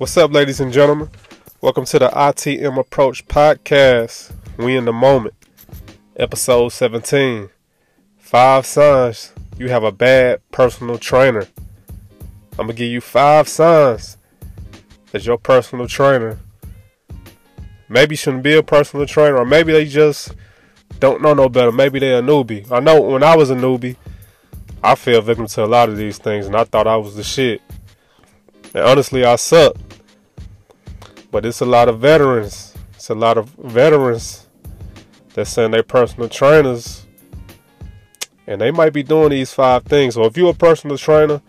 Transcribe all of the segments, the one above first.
What's up, ladies and gentlemen? Welcome to the ITM Approach Podcast. We in the moment. Episode 17. Five signs you have a bad personal trainer. I'm gonna give you five signs that your personal trainer maybe shouldn't be a personal trainer, or maybe they just don't know no better. Maybe they're a newbie. I know when I was a newbie, I fell victim to a lot of these things, and I thought I was the shit. And honestly, I sucked. But it's a lot of veterans. It's a lot of veterans that send their personal trainers. And they might be doing these five things. So if you're a personal trainer,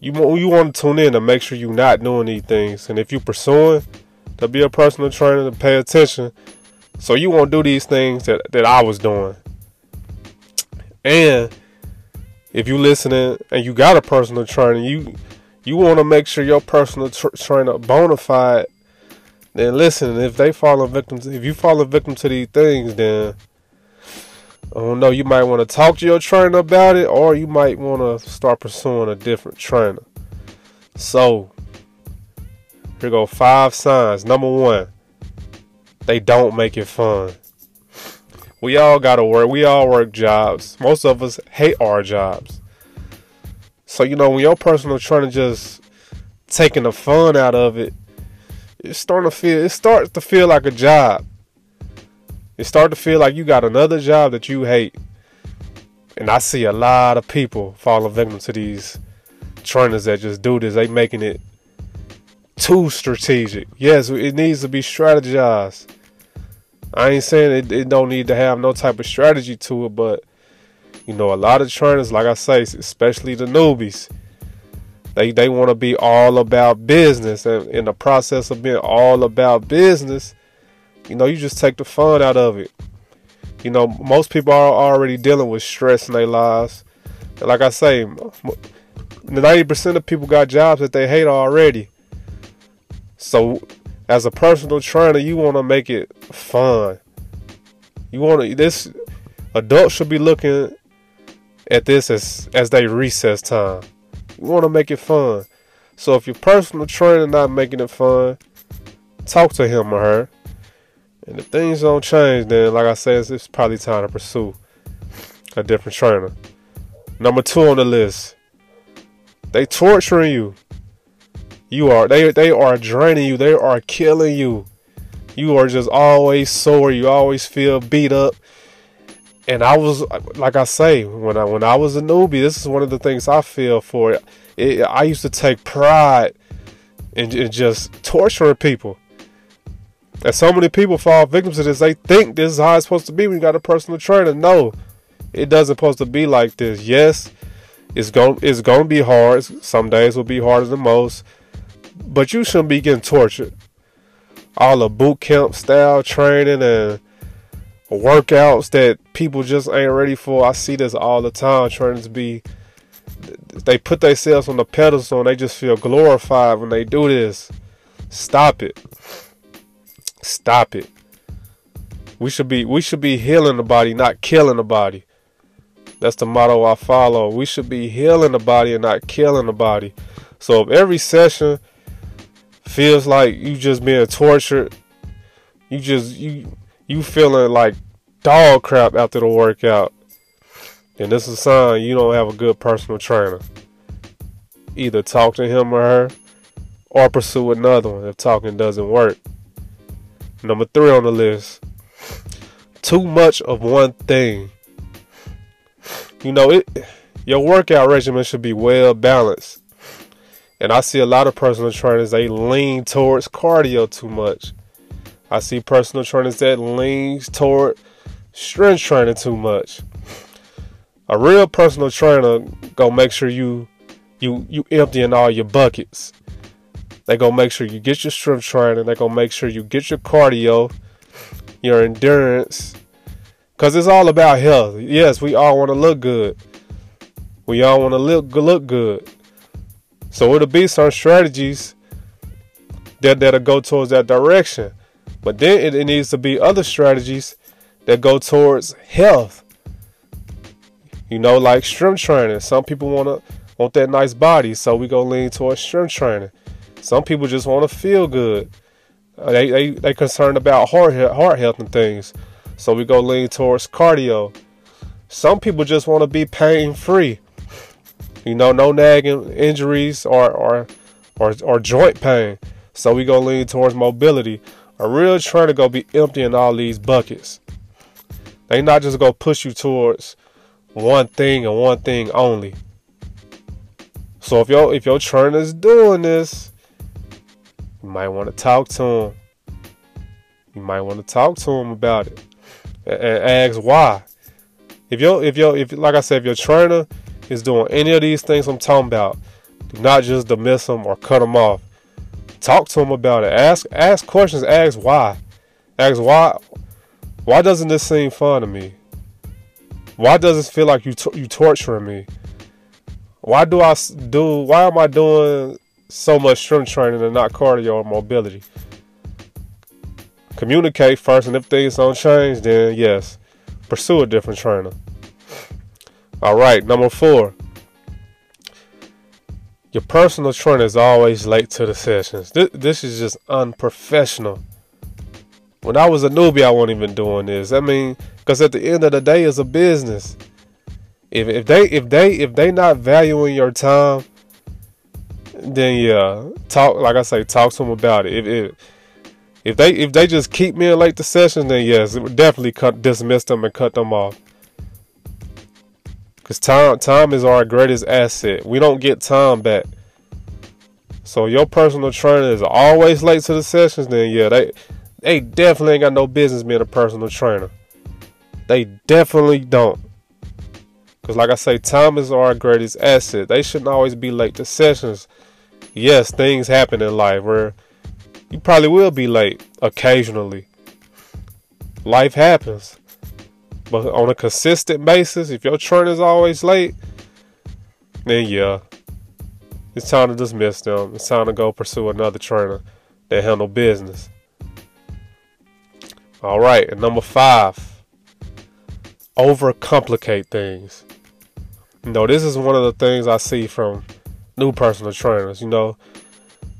you want you want to tune in to make sure you're not doing these things. And if you're pursuing to be a personal trainer, to pay attention, so you won't do these things that, that I was doing. And if you listening and you got a personal trainer, you you want to make sure your personal tra- trainer bona fide then listen, if they fall victims, if you fall a victim to these things, then I don't know. You might want to talk to your trainer about it, or you might want to start pursuing a different trainer. So here go five signs. Number one, they don't make it fun. We all gotta work. We all work jobs. Most of us hate our jobs. So you know when your personal trainer just taking the fun out of it, it's starting to feel it starts to feel like a job. It starts to feel like you got another job that you hate. And I see a lot of people falling victim to these trainers that just do this. They making it too strategic. Yes, it needs to be strategized. I ain't saying it, it don't need to have no type of strategy to it, but you know, a lot of trainers, like I say, especially the newbies, they they want to be all about business, and in the process of being all about business, you know, you just take the fun out of it. You know, most people are already dealing with stress in their lives. And like I say, 90% of people got jobs that they hate already. So, as a personal trainer, you want to make it fun. You want to this adults should be looking at this as as they recess time. Want to make it fun. So if your personal trainer not making it fun, talk to him or her. And if things don't change, then like I said, it's probably time to pursue a different trainer. Number two on the list, they torturing you. You are they they are draining you. They are killing you. You are just always sore. You always feel beat up. And I was like I say when I when I was a newbie, this is one of the things I feel for. It, I used to take pride in, in just torturing people. And so many people fall victims to this. They think this is how it's supposed to be when you got a personal trainer. No, it doesn't supposed to be like this. Yes, it's going it's going to be hard. Some days will be harder than most, but you shouldn't be getting tortured. All the boot camp style training and workouts that people just ain't ready for. I see this all the time. Trying to be, they put themselves on the pedestal and they just feel glorified when they do this. Stop it. Stop it. We should be we should be healing the body, not killing the body. That's the motto I follow. We should be healing the body and not killing the body. So if every session feels like you just being tortured, you just you you feeling like dog crap after the workout, then this is a sign you don't have a good personal trainer. Either talk to him or her, or pursue another one if talking doesn't work. Number three on the list too much of one thing. You know, it your workout regimen should be well balanced. And I see a lot of personal trainers, they lean towards cardio too much. I see personal trainers that leans toward strength training too much. A real personal trainer gonna make sure you you you emptying all your buckets. They gonna make sure you get your strength training. They gonna make sure you get your cardio, your endurance, cause it's all about health. Yes, we all want to look good. We all want to look look good. So it'll be some strategies that that'll go towards that direction. But then it, needs to be other strategies that go towards health. You know, like strength training. Some people wanna want that nice body, so we go lean towards strength training. Some people just want to feel good. Uh, they they they concerned about heart heart health and things. So we go lean towards cardio. Some people just want to be pain free. You know, no nagging injuries or or or, or joint pain. So we go lean towards mobility. A real trainer go be emptying all these buckets. They not just go push you towards one thing and one thing only. So if your if your trainer's doing this, you might want to talk to him. You might want to talk to him about it and, and ask why. If your if your if like I said, if your trainer is doing any of these things I'm talking about, do not just dismiss them or cut them off. Talk to them about it. Ask ask questions. Ask why. Ask why. Why doesn't this seem fun to me? Why does it feel like you you torturing me? Why do I do? Why am I doing so much strength training and not cardio or mobility? Communicate first, and if things don't change, then yes, pursue a different trainer. All right, number four. Your personal trainer is always late to the sessions. This, this is just unprofessional. When I was a newbie, I wasn't even doing this. I mean, because at the end of the day, it's a business. If if they if they if they not valuing your time, then yeah, talk like I say, talk to them about it. If if if they if they just keep me in late to sessions, then yes, definitely cut dismiss them and cut them off. Cause time time is our greatest asset. We don't get time back. So your personal trainer is always late to the sessions, then yeah, they they definitely ain't got no business being a personal trainer. They definitely don't. Because, like I say, time is our greatest asset. They shouldn't always be late to sessions. Yes, things happen in life where you probably will be late occasionally. Life happens. But on a consistent basis, if your trainer is always late, then yeah, it's time to dismiss them. It's time to go pursue another trainer that handle business. All right, and number five overcomplicate things. You know, this is one of the things I see from new personal trainers. You know,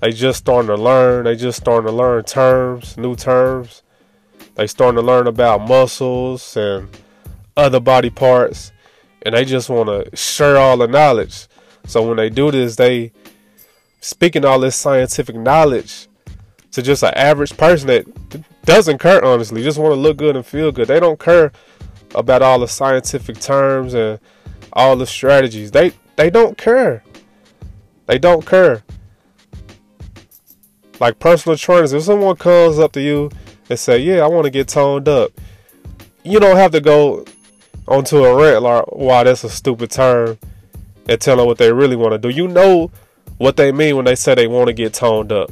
they just starting to learn. They just starting to learn terms, new terms. They starting to learn about muscles and other body parts, and they just want to share all the knowledge. So when they do this, they speaking all this scientific knowledge to just an average person that doesn't care honestly, just want to look good and feel good. They don't care about all the scientific terms and all the strategies. They they don't care. They don't care. Like personal trainers, if someone comes up to you and say, "Yeah, I want to get toned up," you don't have to go onto a rant like, "Wow, that's a stupid term," and tell them what they really want to do. You know what they mean when they say they want to get toned up.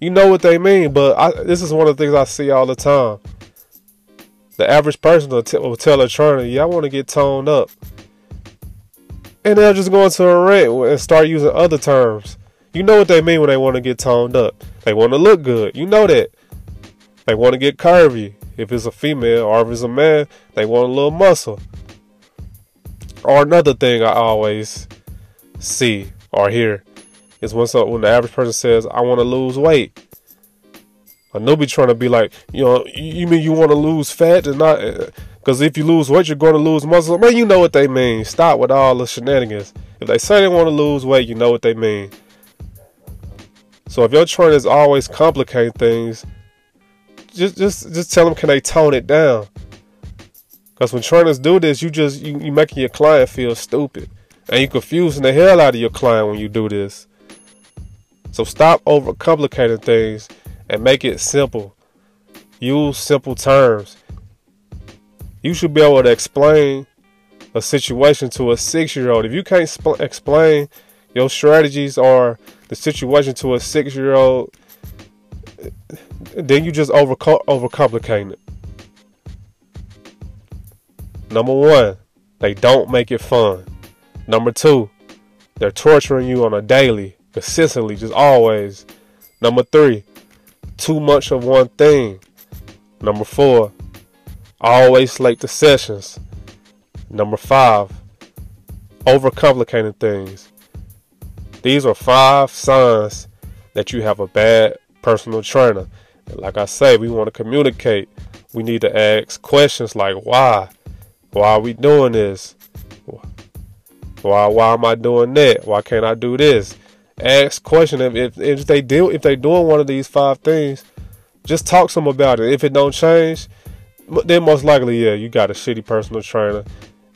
You know what they mean, but I, this is one of the things I see all the time the average person will, t- will tell a trainer, "Yeah, I want to get toned up," and they'll just go into a rant and start using other terms. You know what they mean when they want to get toned up. They want to look good. You know that. They want to get curvy. If it's a female or if it's a man, they want a little muscle. Or another thing I always see or hear is when so when the average person says, "I want to lose weight." They'll be trying to be like, you know, you mean you want to lose fat and not? Because uh, if you lose weight, you're going to lose muscle. Man, you know what they mean. Stop with all the shenanigans. If they say they want to lose weight, you know what they mean. So if your trainer is always complicating things, just just just tell them can they tone it down. Because when trainers do this, you just you, you making your client feel stupid, and you confusing the hell out of your client when you do this. So stop overcomplicating things and make it simple. Use simple terms. You should be able to explain a situation to a six year old. If you can't sp- explain your strategies or the situation to a six year old, then you just over overcomplicating it. Number one, they don't make it fun. Number two, they're torturing you on a daily, consistently, just always. Number three, too much of one thing. Number four, always late to sessions. Number five, overcomplicating things. These are five signs that you have a bad personal trainer. Like I say, we want to communicate. We need to ask questions like why? Why are we doing this? Why why am I doing that? Why can't I do this? Ask question if, if if they deal if they doing one of these five things, just talk to them about it. If it don't change, then most likely yeah, you got a shitty personal trainer,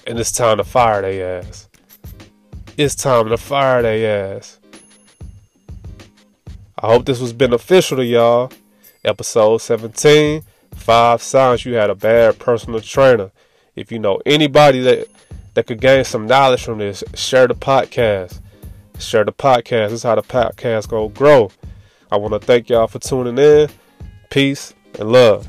and it's time to fire their ass. It's time to fire their ass. I hope this was beneficial to y'all. Episode 17 Five Signs You Had a Bad Personal Trainer. If you know anybody that, that could gain some knowledge from this, share the podcast. Share the podcast. This is how the podcast go grow. I want to thank y'all for tuning in. Peace and love.